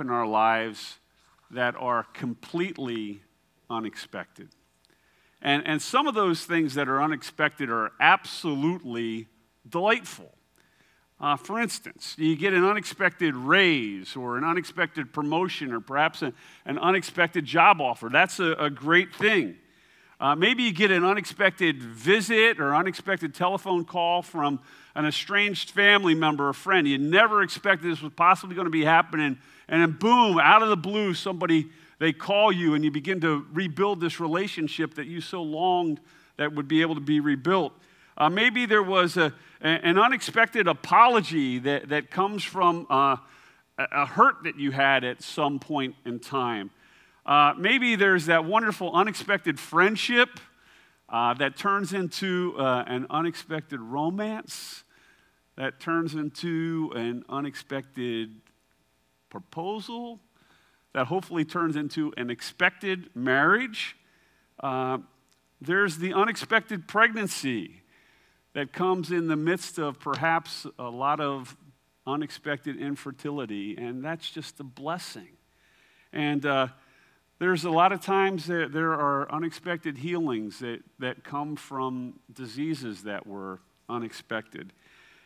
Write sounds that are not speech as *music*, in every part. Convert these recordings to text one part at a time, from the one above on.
in our lives that are completely unexpected. And, and some of those things that are unexpected are absolutely delightful. Uh, for instance, you get an unexpected raise or an unexpected promotion or perhaps a, an unexpected job offer. That's a, a great thing. Uh, maybe you get an unexpected visit or unexpected telephone call from an estranged family member or friend. You never expected this was possibly going to be happening. And then, boom, out of the blue, somebody, they call you and you begin to rebuild this relationship that you so longed that would be able to be rebuilt. Uh, maybe there was a, an unexpected apology that, that comes from uh, a hurt that you had at some point in time. Uh, maybe there's that wonderful unexpected friendship uh, that turns into uh, an unexpected romance, that turns into an unexpected proposal, that hopefully turns into an expected marriage. Uh, there's the unexpected pregnancy that comes in the midst of perhaps a lot of unexpected infertility, and that's just a blessing. And uh, there's a lot of times that there are unexpected healings that, that come from diseases that were unexpected.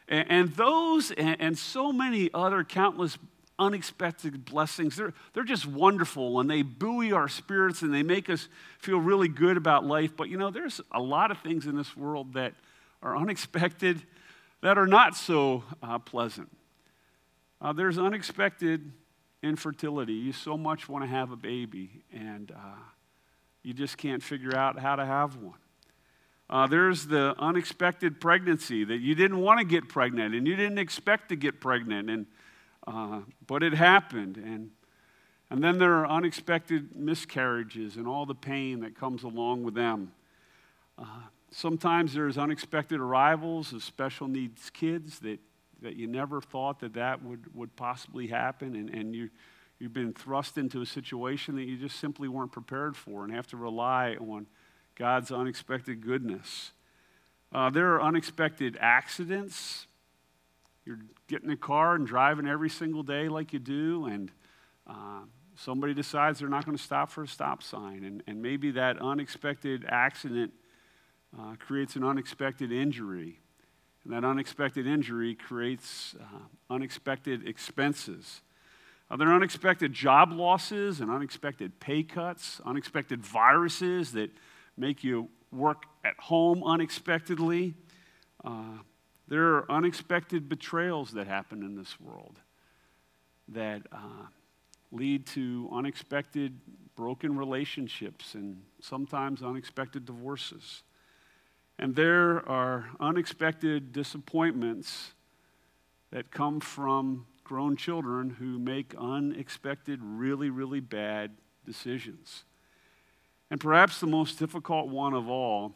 And, and those and, and, so many other countless unexpected blessings, they're, they're just wonderful and they buoy our spirits and they make us feel really good about life. But you know, there's a lot of things in this world that are unexpected that are not so uh, pleasant. Uh, there's unexpected infertility. You so much want to have a baby, and uh, you just can't figure out how to have one. Uh, there's the unexpected pregnancy that you didn't want to get pregnant and you didn't expect to get pregnant, and, uh, but it happened. And, and then there are unexpected miscarriages and all the pain that comes along with them. Uh, sometimes there's unexpected arrivals of special needs kids that that you never thought that that would, would possibly happen, and, and you, you've been thrust into a situation that you just simply weren't prepared for and have to rely on God's unexpected goodness. Uh, there are unexpected accidents. You're getting a car and driving every single day like you do, and uh, somebody decides they're not going to stop for a stop sign, and, and maybe that unexpected accident uh, creates an unexpected injury. And that unexpected injury creates uh, unexpected expenses. Are there unexpected job losses and unexpected pay cuts, unexpected viruses that make you work at home unexpectedly? There are unexpected betrayals that happen in this world that uh, lead to unexpected broken relationships and sometimes unexpected divorces. And there are unexpected disappointments that come from grown children who make unexpected, really, really bad decisions. And perhaps the most difficult one of all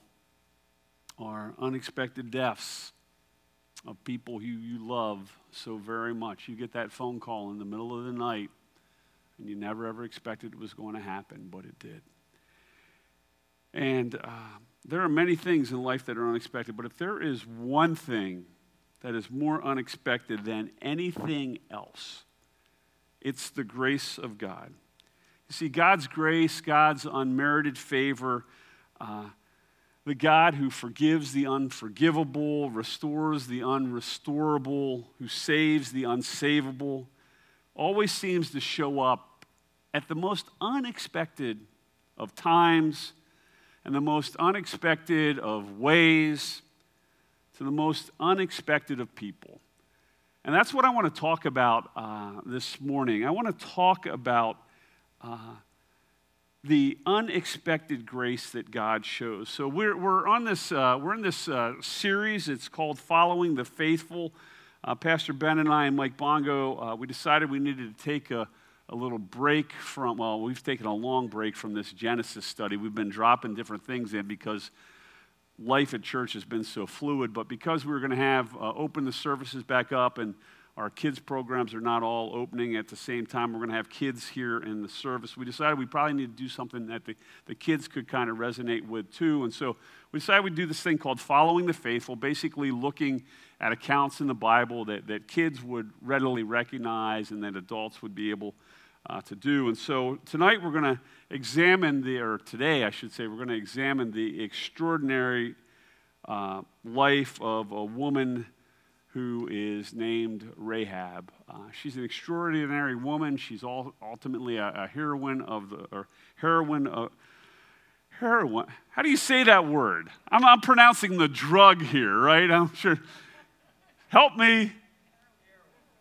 are unexpected deaths of people who you love so very much. You get that phone call in the middle of the night, and you never ever expected it was going to happen, but it did. And uh, there are many things in life that are unexpected, but if there is one thing that is more unexpected than anything else, it's the grace of God. You see, God's grace, God's unmerited favor, uh, the God who forgives the unforgivable, restores the unrestorable, who saves the unsavable, always seems to show up at the most unexpected of times and the most unexpected of ways to the most unexpected of people. And that's what I want to talk about uh, this morning. I want to talk about uh, the unexpected grace that God shows. So we're, we're on this, uh, we're in this uh, series. It's called Following the Faithful. Uh, Pastor Ben and I and Mike Bongo, uh, we decided we needed to take a, a little break from, well, we've taken a long break from this Genesis study. We've been dropping different things in because life at church has been so fluid. But because we are going to have uh, open the services back up and our kids' programs are not all opening at the same time, we're going to have kids here in the service. We decided we probably need to do something that the, the kids could kind of resonate with too. And so we decided we'd do this thing called Following the Faithful, basically looking at accounts in the Bible that, that kids would readily recognize and that adults would be able uh, to do. And so tonight we're going to examine the, or today I should say, we're going to examine the extraordinary uh, life of a woman who is named Rahab. Uh, she's an extraordinary woman. She's all, ultimately a, a, heroine of the, or heroine of, heroin. How do you say that word? I'm, I'm pronouncing the drug here, right? I'm sure. Help me.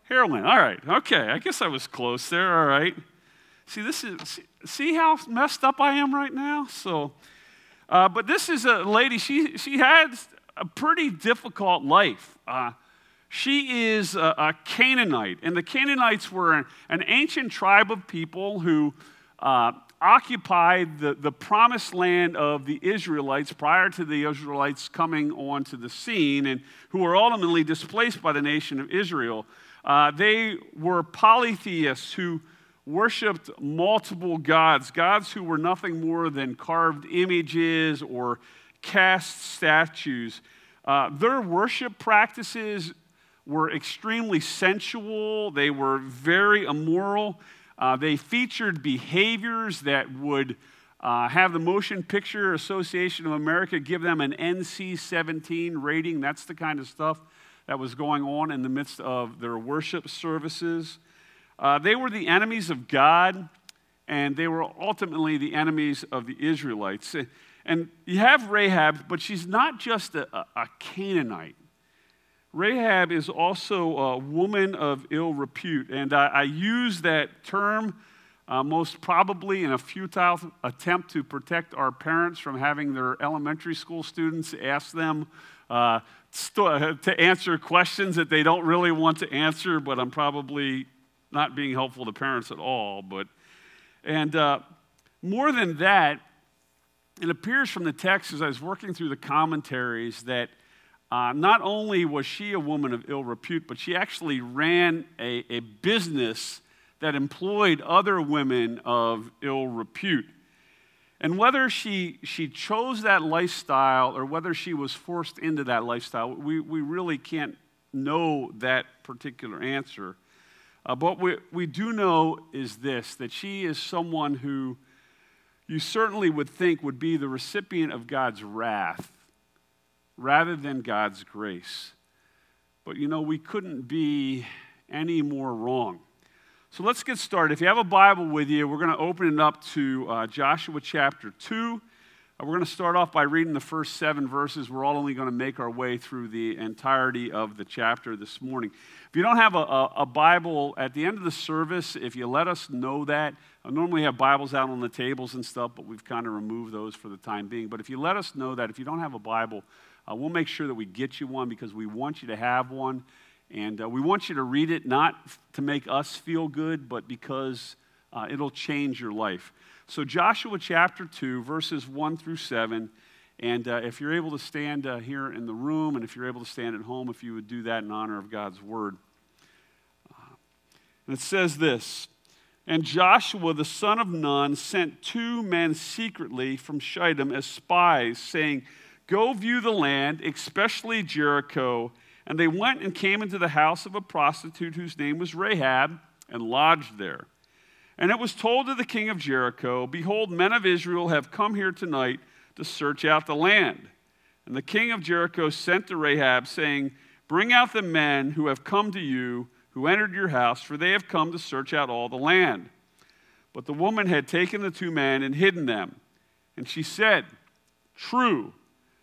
Heroin. All right. Okay. I guess I was close there. All right. See, this is see how messed up I am right now. So, uh, but this is a lady. She she had a pretty difficult life. Uh, she is a, a, Canaanite, and the Canaanites were an, an ancient tribe of people who uh, occupied the, the promised land of the Israelites prior to the Israelites coming onto the scene, and who were ultimately displaced by the nation of Israel. Uh, they were polytheists who worshiped multiple gods, gods who were nothing more than carved images or cast statues. Uh, their worship practices were extremely sensual, they were very immoral. Uh, they featured behaviors that would uh, have the Motion Picture Association of America give them an NC 17 rating. That's the kind of stuff that was going on in the midst of their worship services. Uh, they were the enemies of God, and they were ultimately the enemies of the Israelites. And you have Rahab, but she's not just a, a Canaanite. Rahab is also a woman of ill repute, and I, I use that term uh, most probably in a futile attempt to protect our parents from having their elementary school students ask them uh, st- *laughs* to answer questions that they don't really want to answer, but I'm probably not being helpful to parents at all. But, and uh, more than that, it appears from the text as I was working through the commentaries that uh, not only was she a woman of ill repute, but she actually ran a, a business that employed other women of ill repute. And whether she, she chose that lifestyle or whether she was forced into that lifestyle, we, we really can't know that particular answer. Uh, but what we, we do know is this that she is someone who you certainly would think would be the recipient of God's wrath rather than God's grace. But you know, we couldn't be any more wrong. So let's get started. If you have a Bible with you, we're going to open it up to uh, Joshua chapter 2. Uh, we're going to start off by reading the first seven verses. We're all only going to make our way through the entirety of the chapter this morning. If you don't have a, a, a Bible at the end of the service, if you let us know that, I normally have Bibles out on the tables and stuff, but we've kind of removed those for the time being. But if you let us know that, if you don't have a Bible, uh, we'll make sure that we get you one because we want you to have one. And uh, we want you to read it not to make us feel good, but because uh, it'll change your life. So, Joshua chapter 2, verses 1 through 7. And uh, if you're able to stand uh, here in the room, and if you're able to stand at home, if you would do that in honor of God's word. And it says this And Joshua the son of Nun sent two men secretly from Shittim as spies, saying, Go view the land, especially Jericho. And they went and came into the house of a prostitute whose name was Rahab and lodged there. And it was told to the king of Jericho, Behold, men of Israel have come here tonight to search out the land. And the king of Jericho sent to Rahab, saying, Bring out the men who have come to you, who entered your house, for they have come to search out all the land. But the woman had taken the two men and hidden them. And she said, True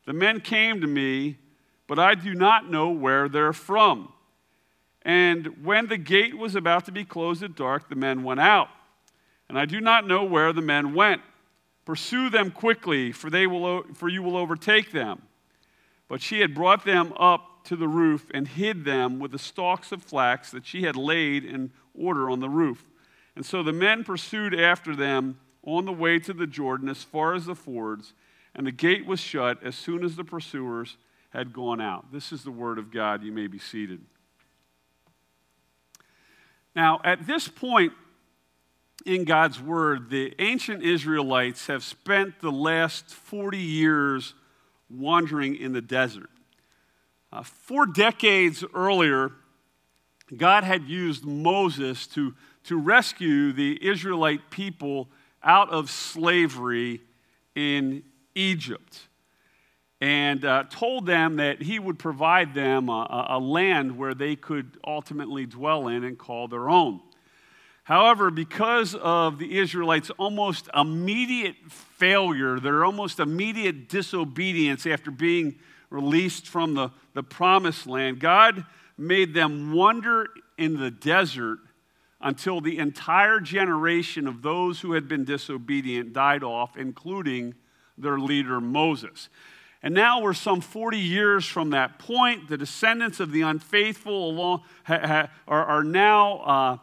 the men came to me, but I do not know where they're from. And when the gate was about to be closed at dark, the men went out. And I do not know where the men went. Pursue them quickly, for, they will, for you will overtake them. But she had brought them up to the roof and hid them with the stalks of flax that she had laid in order on the roof. And so the men pursued after them on the way to the Jordan as far as the fords and the gate was shut as soon as the pursuers had gone out. This is the word of God. You may be seated. Now, at this point in God's word, the ancient Israelites have spent the last 40 years wandering in the desert. Uh, four decades earlier, God had used Moses to, to rescue the Israelite people out of slavery in Egypt and uh, told them that he would provide them a, a, land where they could ultimately dwell in and call their own. However, because of the Israelites' almost immediate failure, their almost immediate disobedience after being released from the, the promised land, God made them wander in the desert until the entire generation of those who had been disobedient died off, including their leader Moses. And now we're some 40 years from that point. The descendants of the unfaithful are, are, now, uh,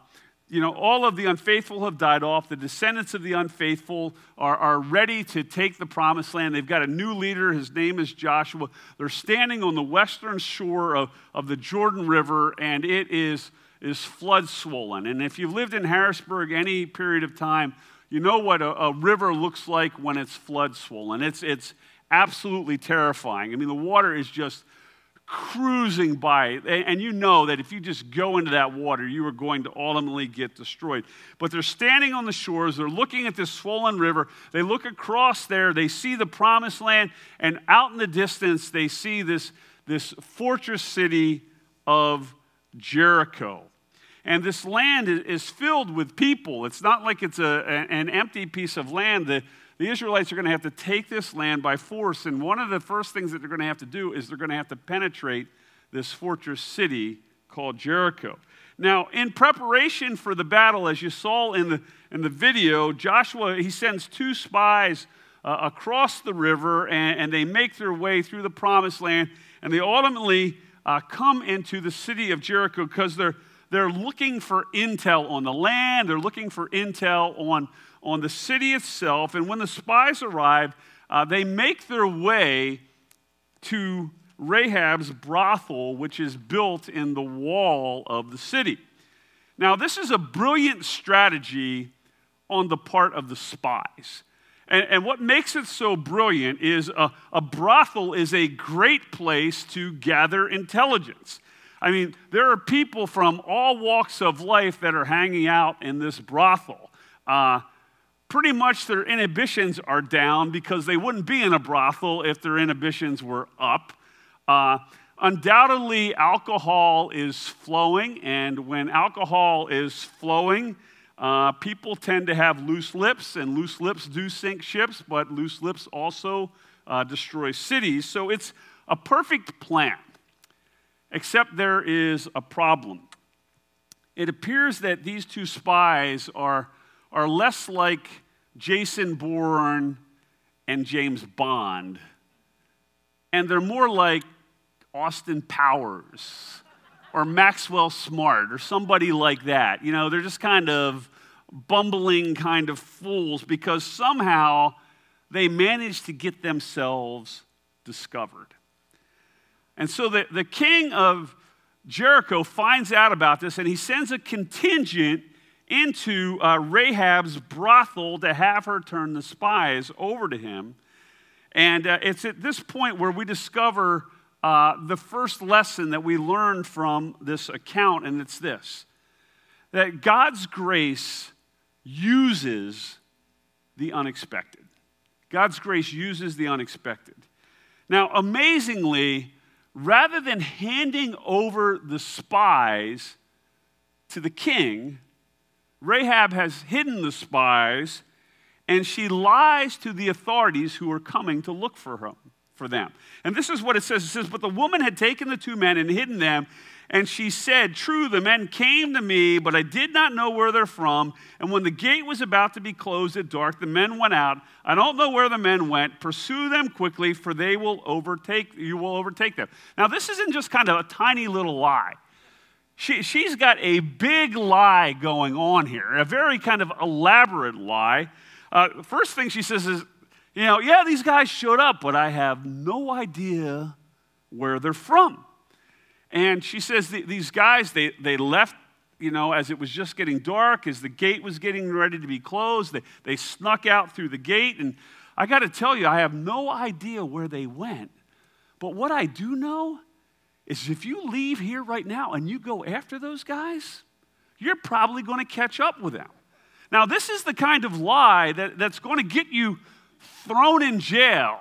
you know, all of the unfaithful have died off. The descendants of the unfaithful are, are ready to take the promised land. They've got a new leader. His name is Joshua. They're standing on the western shore of, of the Jordan River, and it is, is flood swollen. And if you've lived in Harrisburg any period of time, you know what a, a river looks like when it's flood swollen. It's, it's, absolutely terrifying. I mean, the water is just cruising by. And you know that if you just go into that water, you are going to ultimately get destroyed. But they're standing on the shores, they're looking at this swollen river. They look across there, they see the promised land, and out in the distance, they see this, this fortress city of Jericho. And this land is filled with people. It's not like it's a, an empty piece of land. The, the Israelites are going to have to take this land by force. And one of the first things that they're going to have to do is they're going to have to penetrate this fortress city called Jericho. Now, in preparation for the battle, as you saw in the, in the video, Joshua, he sends two spies uh, across the river and, and, they make their way through the promised land. And they ultimately uh, come into the city of Jericho because they're, they're looking for intel on the land, they're looking for intel on, on the city itself. And when the spies arrive, uh, they make their way to Rahab's brothel, which is built in the wall of the city. Now, this is a brilliant strategy on the part of the spies. And, and what makes it so brilliant is a, a brothel is a great place to gather intelligence. I mean, there are people from all walks of life that are hanging out in this brothel. Uh, pretty much their inhibitions are down because they wouldn't be in a brothel if their inhibitions were up. Uh, undoubtedly, alcohol is flowing, and when alcohol is flowing, uh, people tend to have loose lips, and loose lips do sink ships, but loose lips also uh, destroy cities. So it's a perfect plan, except there is a problem. It appears that these two spies are, are less like Jason Bourne and James Bond. And they're more like Austin Powers or Maxwell Smart or somebody like that. You know, they're just kind of bumbling kind of fools because somehow they managed to get themselves discovered. And so the, the king of Jericho finds out about this and he sends a contingent into uh, Rahab's brothel to have her turn the spies over to him. And uh, it's at this point where we discover uh, the first lesson that we learn from this account, and it's this that God's grace uses the unexpected. God's grace uses the unexpected. Now, amazingly, rather than handing over the spies to the king, Rahab has hidden the spies and she lies to the authorities who are coming to look for her for them. And this is what it says. It says, But the woman had taken the two men and hidden them, and she said, True, the men came to me, but I did not know where they're from. And when the gate was about to be closed at dark, the men went out. I don't know where the men went. Pursue them quickly, for they will overtake you will overtake them. Now, this isn't just kind of a tiny little lie. She, she's got a big lie going on here, a very kind of elaborate lie. Uh, first thing she says is, you know, yeah, these guys showed up, but I have no idea where they're from. And she says these guys, they, they left, you know, as it was just getting dark, as the gate was getting ready to be closed. They, they snuck out through the gate. And I got to tell you, I have no idea where they went. But what I do know is if you leave here right now and you go after those guys, you're probably going to catch up with them. Now, this is the kind of lie that, that's going to get you thrown in jail.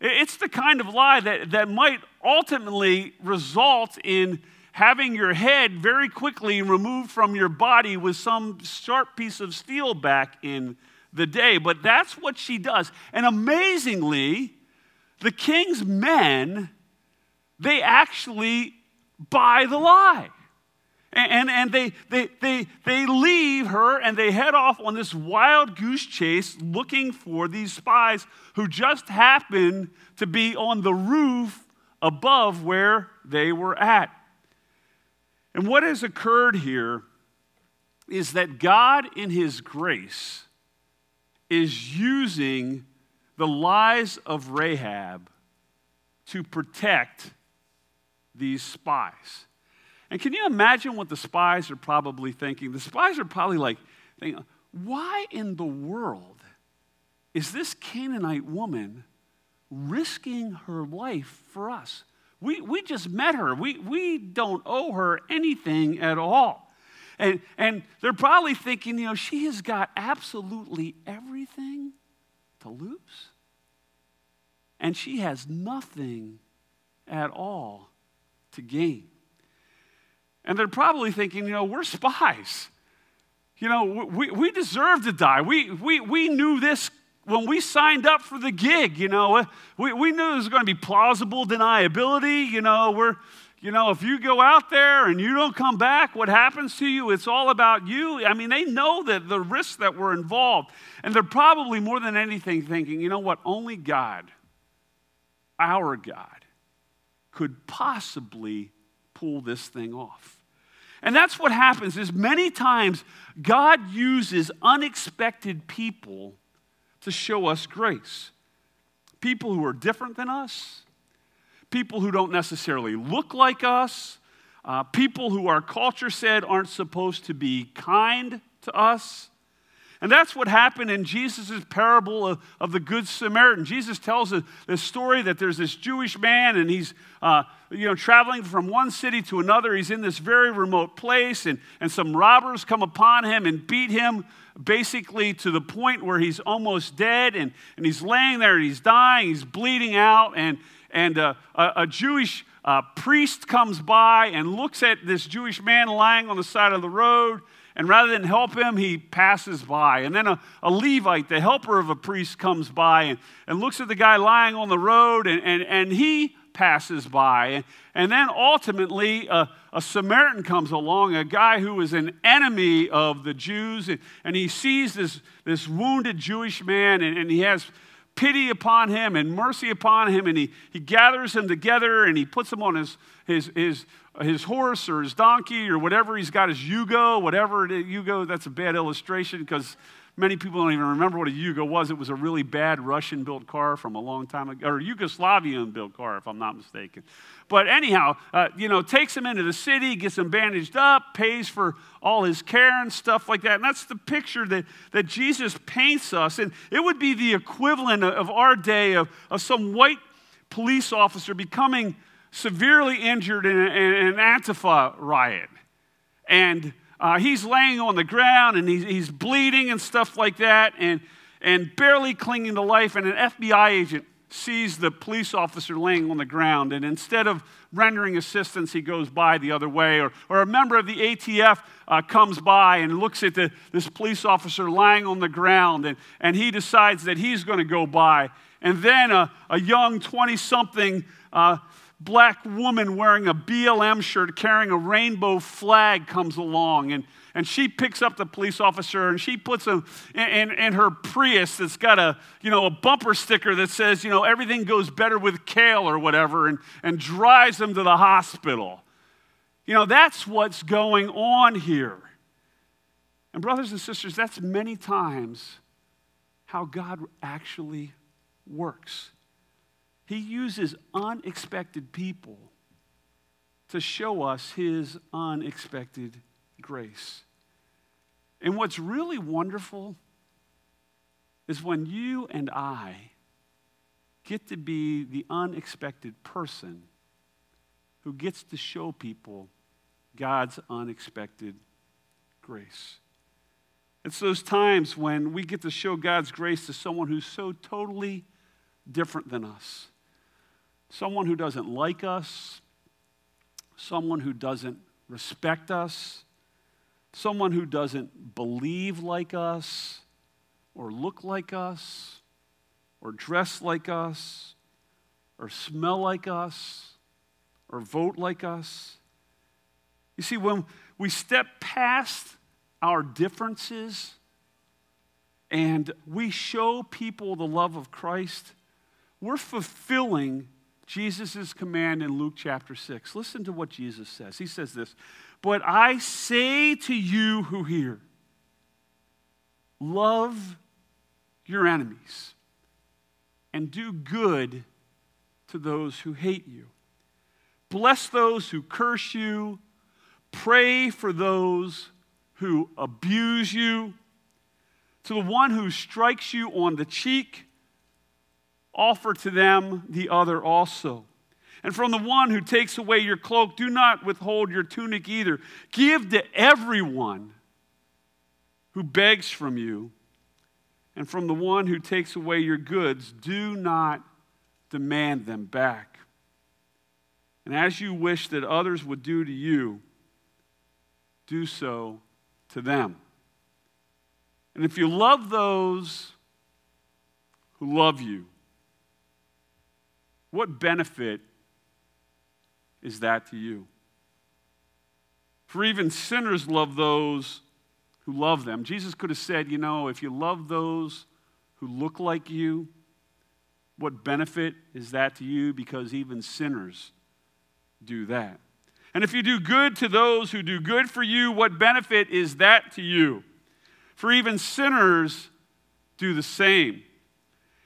It's the kind of lie that, that might ultimately result in having your head very quickly removed from your body with some sharp piece of steel back in the day. But that's what she does. And amazingly, the king's men, they actually buy the lie. And, and they, they, they, they leave her and they head off on this wild goose chase looking for these spies who just happen to be on the roof above where they were at. And what has occurred here is that God, in His grace, is using the lies of Rahab to protect these spies. And can you imagine what the spies are probably thinking? The spies are probably like, thinking, why in the world is this Canaanite woman risking her life for us? We, we just met her. We, we don't owe her anything at all. And, and they're probably thinking, you know, she has got absolutely everything to lose. And she has nothing at all to gain. And they're probably thinking, you know, we're spies. You know, we, we deserve to die. We, we, we knew this when we signed up for the gig, you know, we, we knew it was going to be plausible deniability. You know, we're, you know, if you go out there and you don't come back, what happens to you? It's all about you. I mean, they know that the risks that were involved. And they're probably more than anything thinking, you know what? Only God, our God, could possibly pull this thing off. And that's what happens is many times God uses unexpected people to show us grace. People who are different than us, people who don't necessarily look like us, uh, people who our culture said aren't supposed to be kind to us. And that's what happened in Jesus' parable of, of, the Good Samaritan. Jesus tells this story that there's this Jewish man and he's uh, you know, traveling from one city to another. He's in this very remote place, and, and some robbers come upon him and beat him basically to the point where he's almost dead. And, and he's laying there and he's dying, he's bleeding out. And, and uh, a, a, Jewish uh, priest comes by and looks at this Jewish man lying on the side of the road and rather than help him, he passes by. And then a, a Levite, the helper of a priest, comes by and, and looks at the guy lying on the road, and, and, and he passes by. And, then ultimately, a, a, Samaritan comes along, a guy who is an enemy of the Jews, and, and he sees this, this wounded Jewish man, and, and he has pity upon him and mercy upon him, and he, he gathers him together and he puts him on his, his, his, his horse or his donkey or whatever he's got, his Yugo, whatever it is. Yugo, that's a bad illustration because many people don't even remember what a Yugo was. It was a really bad Russian built car from a long time ago, or Yugoslavian built car, if I'm not mistaken. But anyhow, uh, you know, takes him into the city, gets him bandaged up, pays for all his care and stuff like that. And that's the picture that, that Jesus paints us. And it would be the equivalent of our day of, of some white police officer becoming severely injured in, an Antifa riot. And uh, he's laying on the ground and he's, he's bleeding and stuff like that and, and barely clinging to life. And an FBI agent sees the police officer laying on the ground. And instead of rendering assistance, he goes by the other way. Or, or a member of the ATF uh, comes by and looks at the, this police officer lying on the ground and, and he decides that he's going to go by. And then a, a young 20 something uh, black woman wearing a BLM shirt carrying a rainbow flag comes along and, and she picks up the police officer and she puts him in, in, in, her Prius that's got a, you know, a bumper sticker that says, you know, everything goes better with kale or whatever and, and drives him to the hospital. You know, that's what's going on here. And, brothers and sisters, that's many times how God actually works. He uses unexpected people to show us his unexpected grace. And what's really wonderful is when you and I get to be the unexpected person who gets to show people God's unexpected grace. It's those times when we get to show God's grace to someone who's so totally different than us. Someone who doesn't like us, someone who doesn't respect us, someone who doesn't believe like us, or look like us, or dress like us, or smell like us, or vote like us. You see, when we step past our differences and we show people the love of Christ, we're fulfilling Jesus' command in Luke chapter 6. Listen to what Jesus says. He says this But I say to you who hear, love your enemies and do good to those who hate you. Bless those who curse you. Pray for those who abuse you. To the one who strikes you on the cheek, offer to them the other also. And from the one who takes away your cloak, do not withhold your tunic either. Give to everyone who begs from you. And from the one who takes away your goods, do not demand them back. And as you wish that others would do to you, do so to them. And if you love those who love you, what benefit is that to you? For even sinners love those who love them. Jesus could have said, you know, if you love those who look like you, what benefit is that to you? Because even sinners do that. And if you do good to those who do good for you, what benefit is that to you? For even sinners do the same.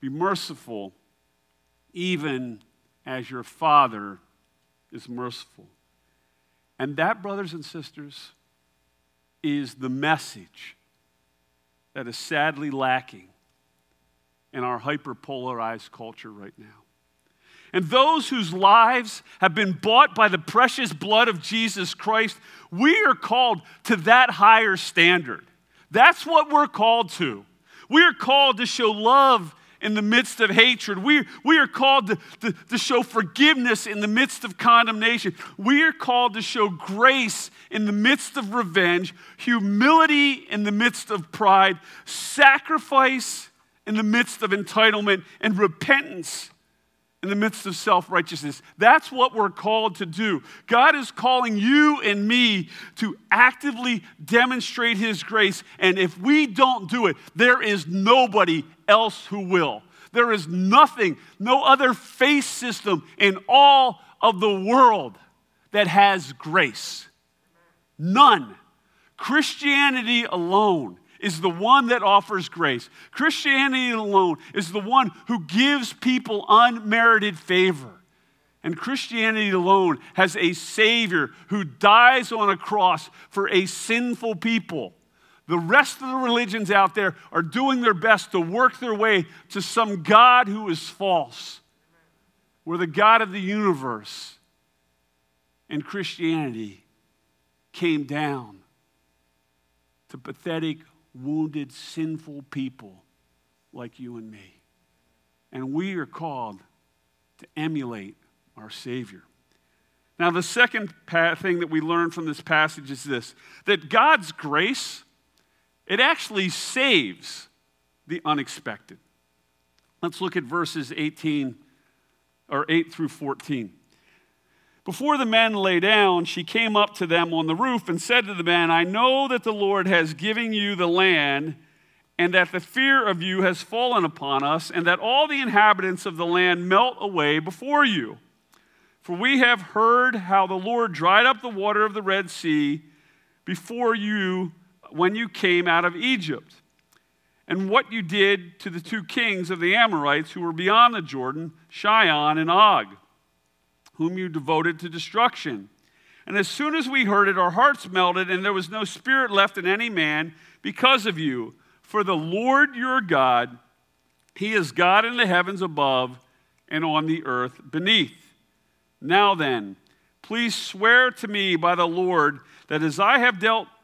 Be merciful, even as your Father is merciful. And that, brothers and sisters, is the message that is sadly lacking in our hyperpolarized culture right now. And those whose lives have been bought by the precious blood of Jesus Christ, we are called to that higher standard. That's what we're called to. We are called to show love in the midst of hatred. We, we are called to, to, to, show forgiveness in the midst of condemnation. We are called to show grace in the midst of revenge, humility in the midst of pride, sacrifice in the midst of entitlement, and repentance in the midst of self righteousness. That's what we're called to do. God is calling you and me to actively demonstrate His grace. And if we don't do it, there is nobody else who will. There is nothing, no other faith system in all of the world that has grace. None. Christianity alone is the one that offers grace. Christianity alone is the one who gives people unmerited favor. And Christianity alone has a Savior who dies on a cross for a sinful people. The rest of the religions out there are doing their best to work their way to some God who is false. We're the God of the universe. And Christianity came down to pathetic wounded, sinful people like you and me. And we are called to emulate our Savior. Now, the second thing that we learn from this passage is this that God's grace, it actually saves the unexpected. Let's look at verses 18 or 8 through 14. Before the men lay down, she came up to them on the roof and said to the men, I know that the Lord has given you the land, and that the fear of you has fallen upon us, and that all the inhabitants of the land melt away before you. For we have heard how the Lord dried up the water of the Red Sea before you when you came out of Egypt, and what you did to the two kings of the Amorites who were beyond the Jordan, Sihon and Og, whom you devoted to destruction. And as soon as we heard it, our hearts melted, and there was no spirit left in any man because of you. For the Lord your God, He is God in the heavens above and on the earth beneath. Now then, please swear to me by the Lord that as I have dealt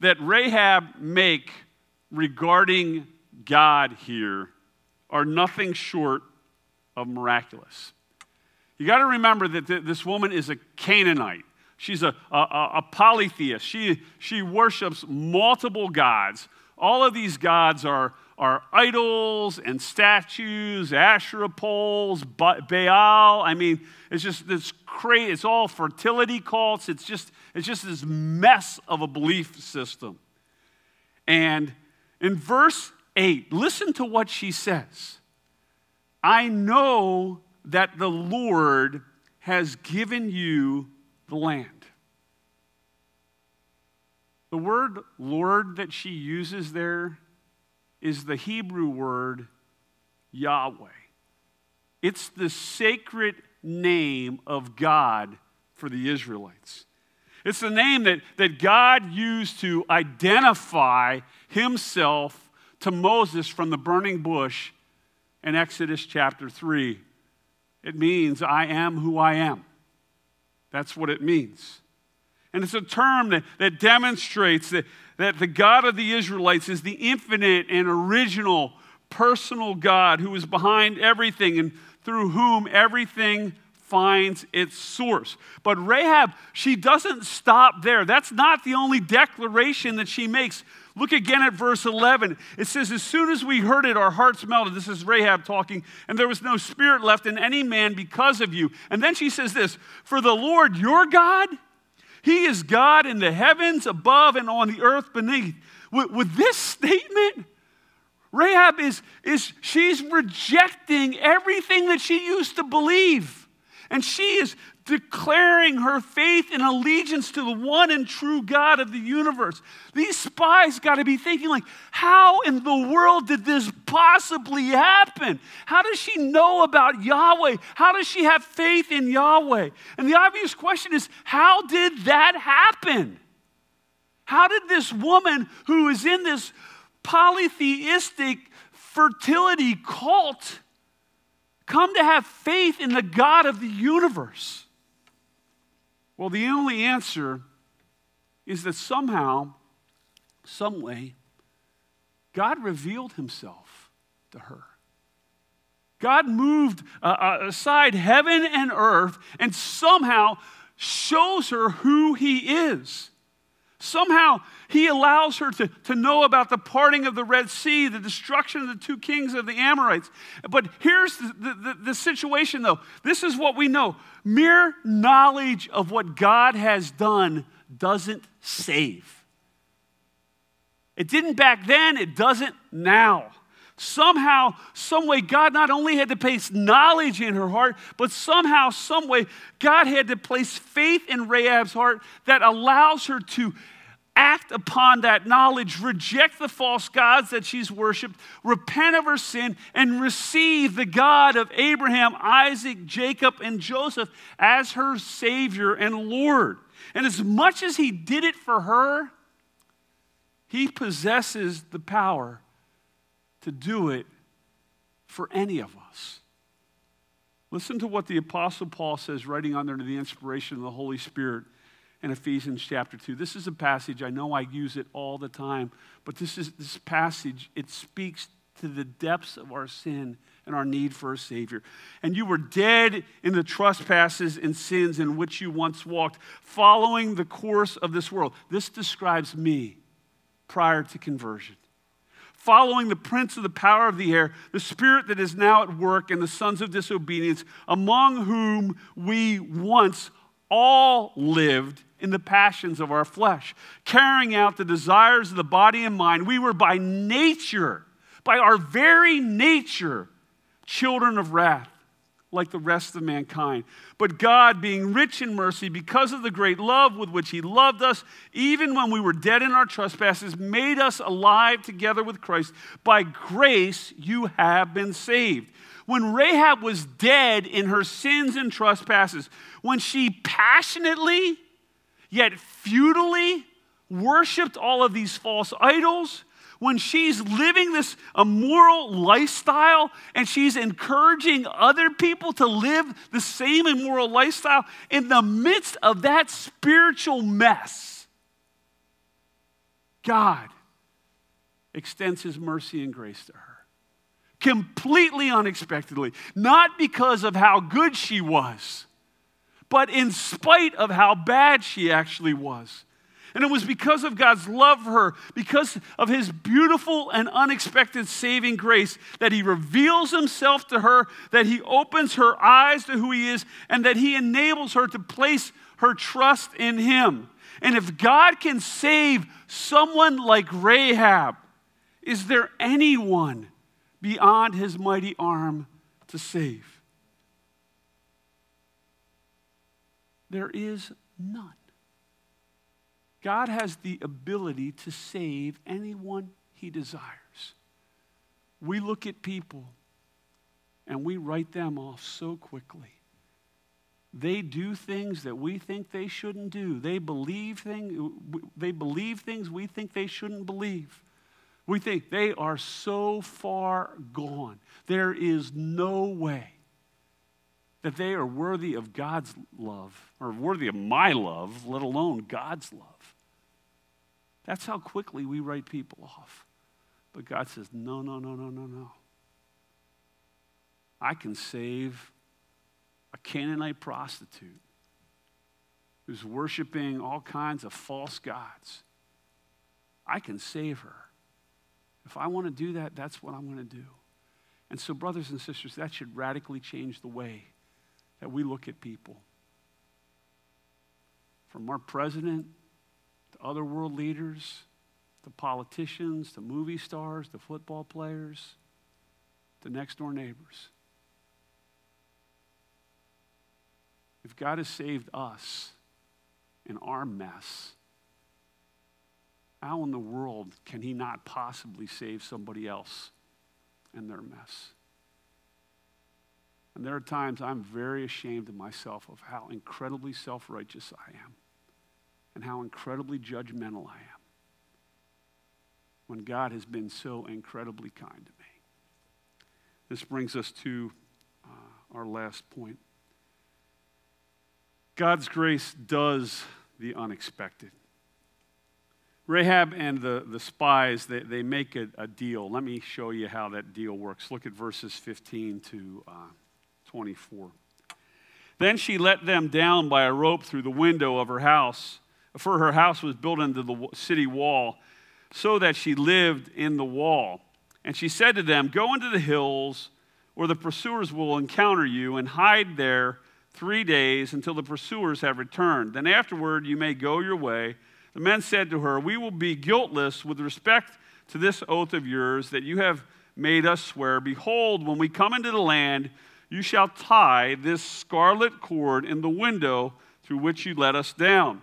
that Rahab make regarding God here are nothing short of miraculous. You got to remember that th- this woman is a Canaanite. She's a, a, a polytheist. She, she worships multiple gods. All of these gods are, are idols and statues, Asherah poles, Baal. I mean, it's just this crazy, it's all fertility cults. It's just, it's just this mess of a belief system. And in verse 8, listen to what she says I know that the Lord has given you the land. The word Lord that she uses there is the Hebrew word Yahweh. It's the sacred name of God for the Israelites. It's the name that, that God used to identify himself to Moses from the burning bush in Exodus chapter 3. It means, I am who I am. That's what it means. And it's a term that, that demonstrates that, that the God of the Israelites is the infinite and original personal God who is behind everything and through whom everything finds its source. But Rahab, she doesn't stop there. That's not the only declaration that she makes. Look again at verse 11. It says, As soon as we heard it, our hearts melted. This is Rahab talking, and there was no spirit left in any man because of you. And then she says this For the Lord your God, He is God in the heavens above and on the earth beneath. With, with this statement, Rahab is, is she's rejecting everything that she used to believe. And she is declaring her faith and allegiance to the one and true God of the universe. These spies got to be thinking like, how in the world did this possibly happen? How does she know about Yahweh? How does she have faith in Yahweh? And the obvious question is, how did that happen? How did this woman who is in this polytheistic fertility cult come to have faith in the God of the universe? Well, the only answer is that somehow, some way, God revealed himself to her. God moved uh, uh, aside heaven and earth and somehow shows her who he is. Somehow he allows her to, to know about the parting of the Red Sea, the destruction of the two kings of the Amorites. But here's the, the, the, situation, though. This is what we know mere knowledge of what God has done doesn't save. It didn't back then, it doesn't now. Somehow, some way, God not only had to place knowledge in her heart, but somehow, some way, God had to place faith in Rahab's heart that allows her to act upon that knowledge, reject the false gods that she's worshiped, repent of her sin, and receive the God of Abraham, Isaac, Jacob, and Joseph as her Savior and Lord. And as much as he did it for her, he possesses the power to do it for any of us. Listen to what the Apostle Paul says, writing under the inspiration of the Holy Spirit in Ephesians chapter 2. This is a passage, I know I use it all the time, but this is this passage, it speaks to the depths of our sin and our need for a Savior. And you were dead in the trespasses and sins in which you once walked, following the course of this world. This describes me. prior to conversion. Following the prince of the power of the air, the spirit that is now at work in the sons of disobedience, among whom we once all lived in the passions of our flesh, carrying out the desires of the body and mind. We were by nature, by our very nature, children of wrath like the rest of mankind. But God, being rich in mercy, because of the great love with which He loved us, even when we were dead in our trespasses, made us alive together with Christ. By grace you have been saved. When Rahab was dead in her sins and trespasses, when she passionately, yet futilely worshiped all of these false idols, when she's living this immoral lifestyle and she's encouraging other people to live the same immoral lifestyle, in the midst of that spiritual mess, God extends his mercy and grace to her. Completely unexpectedly, not because of how good she was, but in spite of how bad she actually was. And it was because of God's love for her, because of his beautiful and unexpected saving grace, that he reveals himself to her, that he opens her eyes to who he is, and that he enables her to place her trust in him. And if God can save someone like Rahab, is there anyone beyond his mighty arm to save? There is none. God has the ability to save anyone he desires. We look at people and we write them off so quickly. They do things that we think they shouldn't do. They believe, thing, they believe things we think they shouldn't believe. We think they are so far gone. There is no way that they are worthy of God's love or worthy of my love, let alone God's love. That's how quickly we write people off. But God says, no, no, no, no, no, no. I can save a Canaanite prostitute who's worshiping all kinds of false gods. I can save her. If I want to do that, that's what I'm going to do. And so, brothers and sisters, that should radically change the way that we look at people. From our president other world leaders, to politicians, to movie stars, to football players, to next door neighbors. If God has saved us in our mess, how in the world can He not possibly save somebody else in their mess? And there are times I'm very ashamed of myself of how incredibly self righteous I am and how incredibly judgmental I am when God has been so incredibly kind to me. This brings us to uh, our last point. God's grace does the unexpected. Rahab and the, the spies, they, they make a, a deal. Let me show you how that deal works. Look at verses 15 to uh, 24. Then she let them down by a rope through the window of her house, for her house was built into the city wall, so that she lived in the wall. And she said to them, Go into the hills, where the pursuers will encounter you, and hide there three days until the pursuers have returned. Then afterward you may go your way. The men said to her, We will be guiltless with respect to this oath of yours that you have made us swear. Behold, when we come into the land, you shall tie this scarlet cord in the window through which you let us down.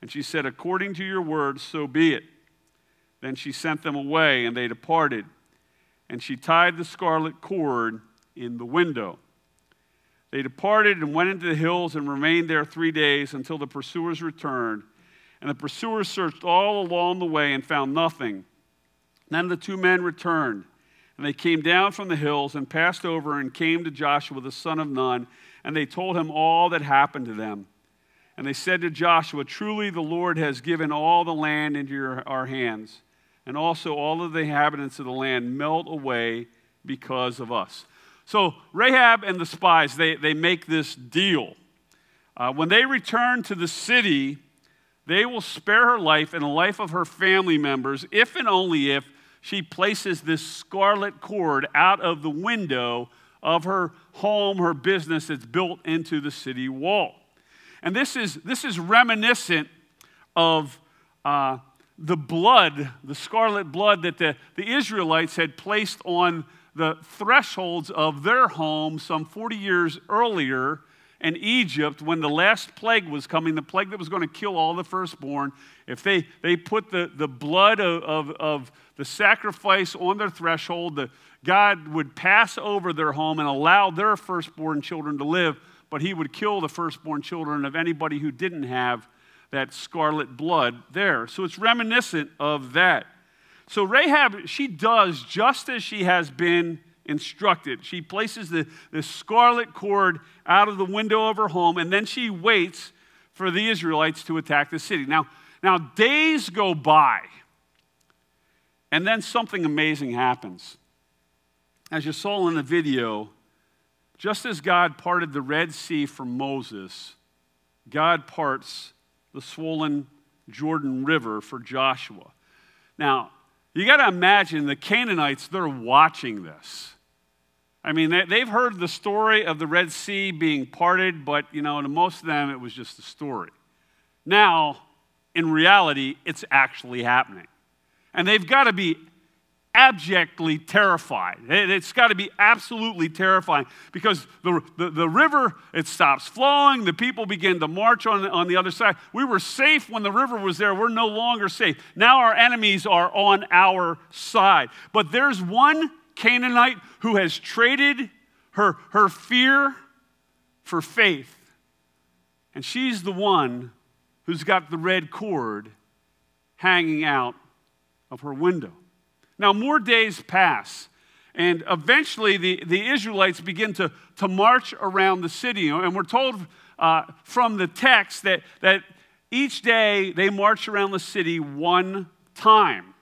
And she said, According to your word, so be it. Then she sent them away, and they departed. And she tied the scarlet cord in the window. They departed and went into the hills and remained there three days until the pursuers returned. And the pursuers searched all along the way and found nothing. Then the two men returned, and they came down from the hills and passed over and came to Joshua the son of Nun, and they told him all that happened to them. And they said to Joshua, Truly the Lord has given all the land into your, our hands, and also all of the inhabitants of the land melt away because of us. So Rahab and the spies, they, they make this deal. Uh, when they return to the city, they will spare her life and the life of her family members if and only if she places this scarlet cord out of the window of her home, her business that's built into the city wall. And this is, this is reminiscent of uh, the blood, the scarlet blood that the, the Israelites had placed on the thresholds of their home some 40 years earlier in Egypt when the last plague was coming, the plague that was going to kill all the firstborn. If they, they put the, the blood of, of, of the sacrifice on their threshold, the, God would pass over their home and allow their firstborn children to live, but he would kill the firstborn children of anybody who didn't have that scarlet blood there. So it's reminiscent of that. So Rahab, she does just as she has been instructed. She places the, the scarlet cord out of the window of her home, and then she waits for the Israelites to attack the city. Now, now days go by, and then something amazing happens. As you saw in the video, just as God parted the Red Sea for Moses, God parts the swollen Jordan River for Joshua. Now, you got to imagine the Canaanites, they're watching this. I mean, they, have heard the story of the Red Sea being parted, but, you know, to most of them, it was just a story. Now, in reality, it's actually happening. And they've got to be abjectly terrified. It's got to be absolutely terrifying because the, the, the, river, it stops flowing. The people begin to march on, on the other side. We were safe when the river was there. We're no longer safe. Now our enemies are on our side. But there's one Canaanite who has traded her, her fear for faith. And she's the one who's got the red cord hanging out of her window. Now, more days pass, and eventually the, the Israelites begin to, to march around the city. And we're told uh, from the text that, that each day they march around the city one time.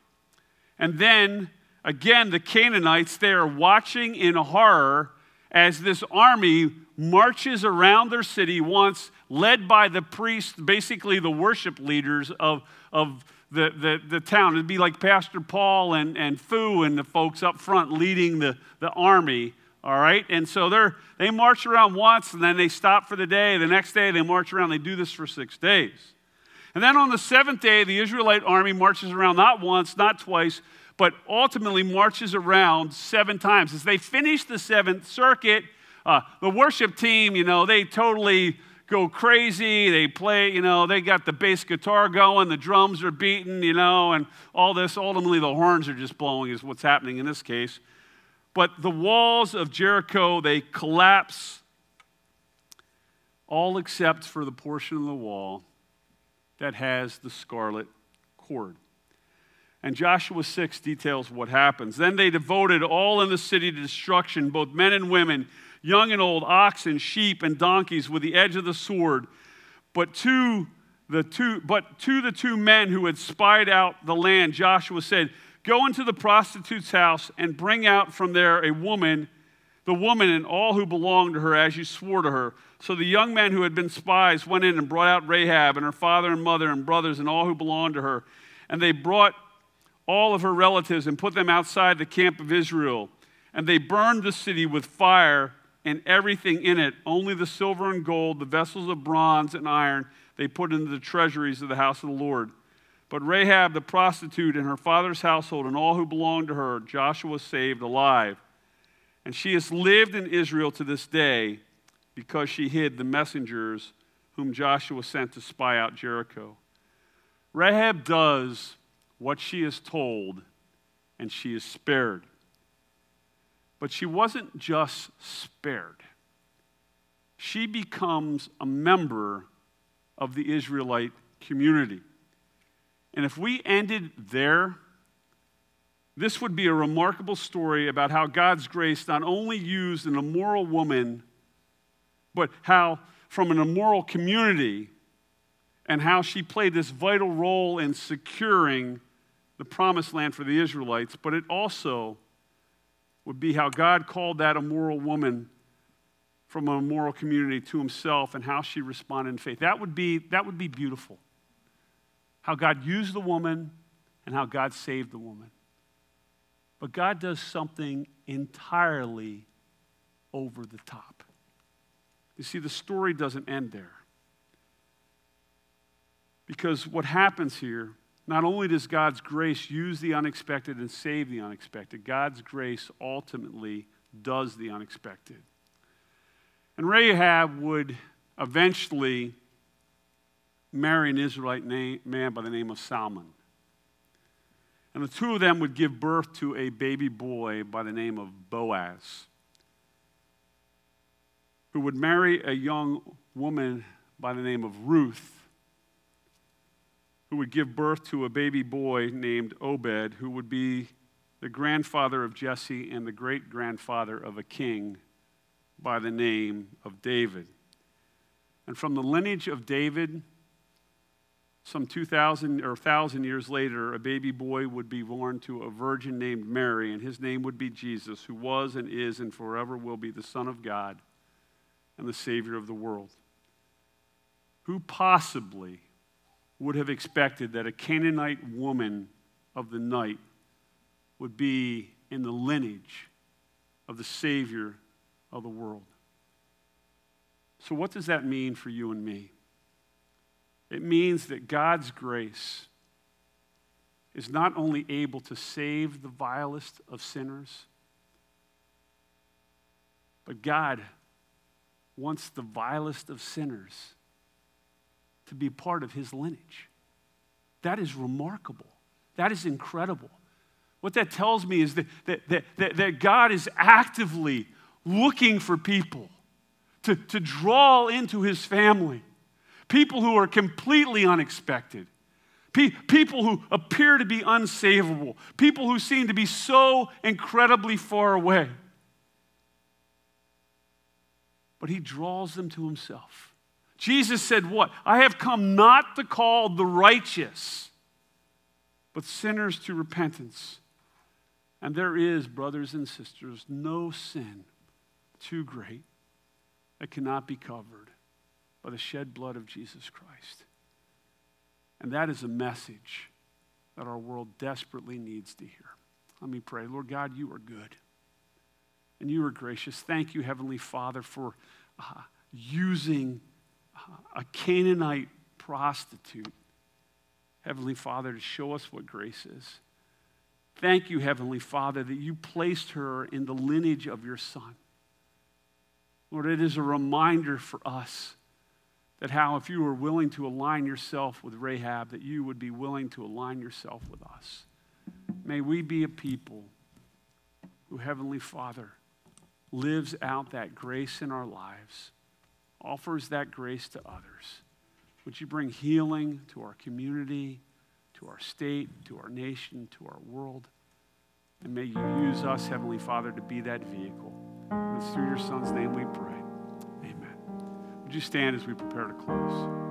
And then again, the Canaanites, they are watching in horror as this army marches around their city once, led by the priests, basically the worship leaders of, of the, the, the town. It'd be like Pastor Paul and, and Fu and the folks up front leading the, the army. All right? And so they're, they march around once and then they stop for the day. The next day they march around. They do this for six days. And then on the seventh day, the Israelite army marches around not once, not twice, but ultimately marches around seven times. As they finish the seventh circuit, uh, the worship team, you know, they totally go crazy. They play, you know, they got the bass guitar going, the drums are beating, you know, and all this. Ultimately, the horns are just blowing, is what's happening in this case. But the walls of Jericho, they collapse, all except for the portion of the wall that has the scarlet cord. And Joshua 6 details what happens. Then they devoted all in the city to destruction, both men and women young and old, oxen, sheep, and donkeys with the edge of the sword. But to the two, but to the two men who had spied out the land, Joshua said, Go into the prostitute's house and bring out from there a woman, the woman and all who belong to her, as you swore to her. So the young men who had been spies went in and brought out Rahab and her father and mother and brothers and all who belonged to her. And they brought all of her relatives and put them outside the camp of Israel. And they burned the city with fire and everything in it, only the silver and gold, the vessels of bronze and iron, they put into the treasuries of the house of the Lord. But Rahab the prostitute and her father's household and all who belonged to her, Joshua saved alive. And she has lived in Israel to this day because she hid the messengers whom Joshua sent to spy out Jericho. Rahab does what she is told, and she is spared. But she wasn't just spared, she becomes a member of the Israelite community. And if we ended there, this would be a remarkable story about how God's grace not only used an immoral woman, but how from an immoral community and how she played this vital role in securing the promised land for the Israelites, but it also would be how God called that immoral woman from an immoral community to himself and how she responded in faith. That would be, that would be beautiful. How God used the woman and how God saved the woman. But God does something entirely over the top. You see, the story doesn't end there. Because what happens here, not only does God's grace use the unexpected and save the unexpected, God's grace ultimately does the unexpected. And Rahab would eventually marry an Israelite name, man by the name of Salmon. And the two of them would give birth to a baby boy by the name of Boaz, who would marry a young woman by the name of Ruth, who would give birth to a baby boy named Obed, who would be the grandfather of Jesse and the great grandfather of a king by the name of David. And from the lineage of David, some 2,000 or 1,000 years later, a baby boy would be born to a virgin named Mary, and his name would be Jesus, who was and is and forever will be the Son of God and the Savior of the world. Who possibly would have expected that a Canaanite woman of the night would be in the lineage of the Savior of the world? So, what does that mean for you and me? It means that God's grace is not only able to save the vilest of sinners, but God wants the vilest of sinners to be part of his lineage. That is remarkable. That is incredible. What that tells me is that, that, that, that, God is actively looking for people to, to draw into his family people who are completely unexpected, Pe- people who appear to be unsavable, people who seem to be so incredibly far away. But he draws them to himself. Jesus said, What? I have come not to call the righteous, but sinners to repentance. And there is, brothers and sisters, no sin too great that cannot be covered by the shed blood of Jesus Christ. And that is a message that our world desperately needs to hear. Let me pray. Lord God, you are good and you are gracious. Thank you, Heavenly Father, for uh, using a Canaanite prostitute, Heavenly Father, to show us what grace is. Thank you, Heavenly Father, that you placed her in the lineage of your Son. Lord, it is a reminder for us that how, if you were willing to align yourself with Rahab, that you would be willing to align yourself with us. May we be a people who, Heavenly Father, lives out that grace in our lives, offers that grace to others. Would you bring healing to our community, to our state, to our nation, to our world? And may you use us, Heavenly Father, to be that vehicle. It's through your Son's name we pray. Amen. Would you stand as we prepare to close?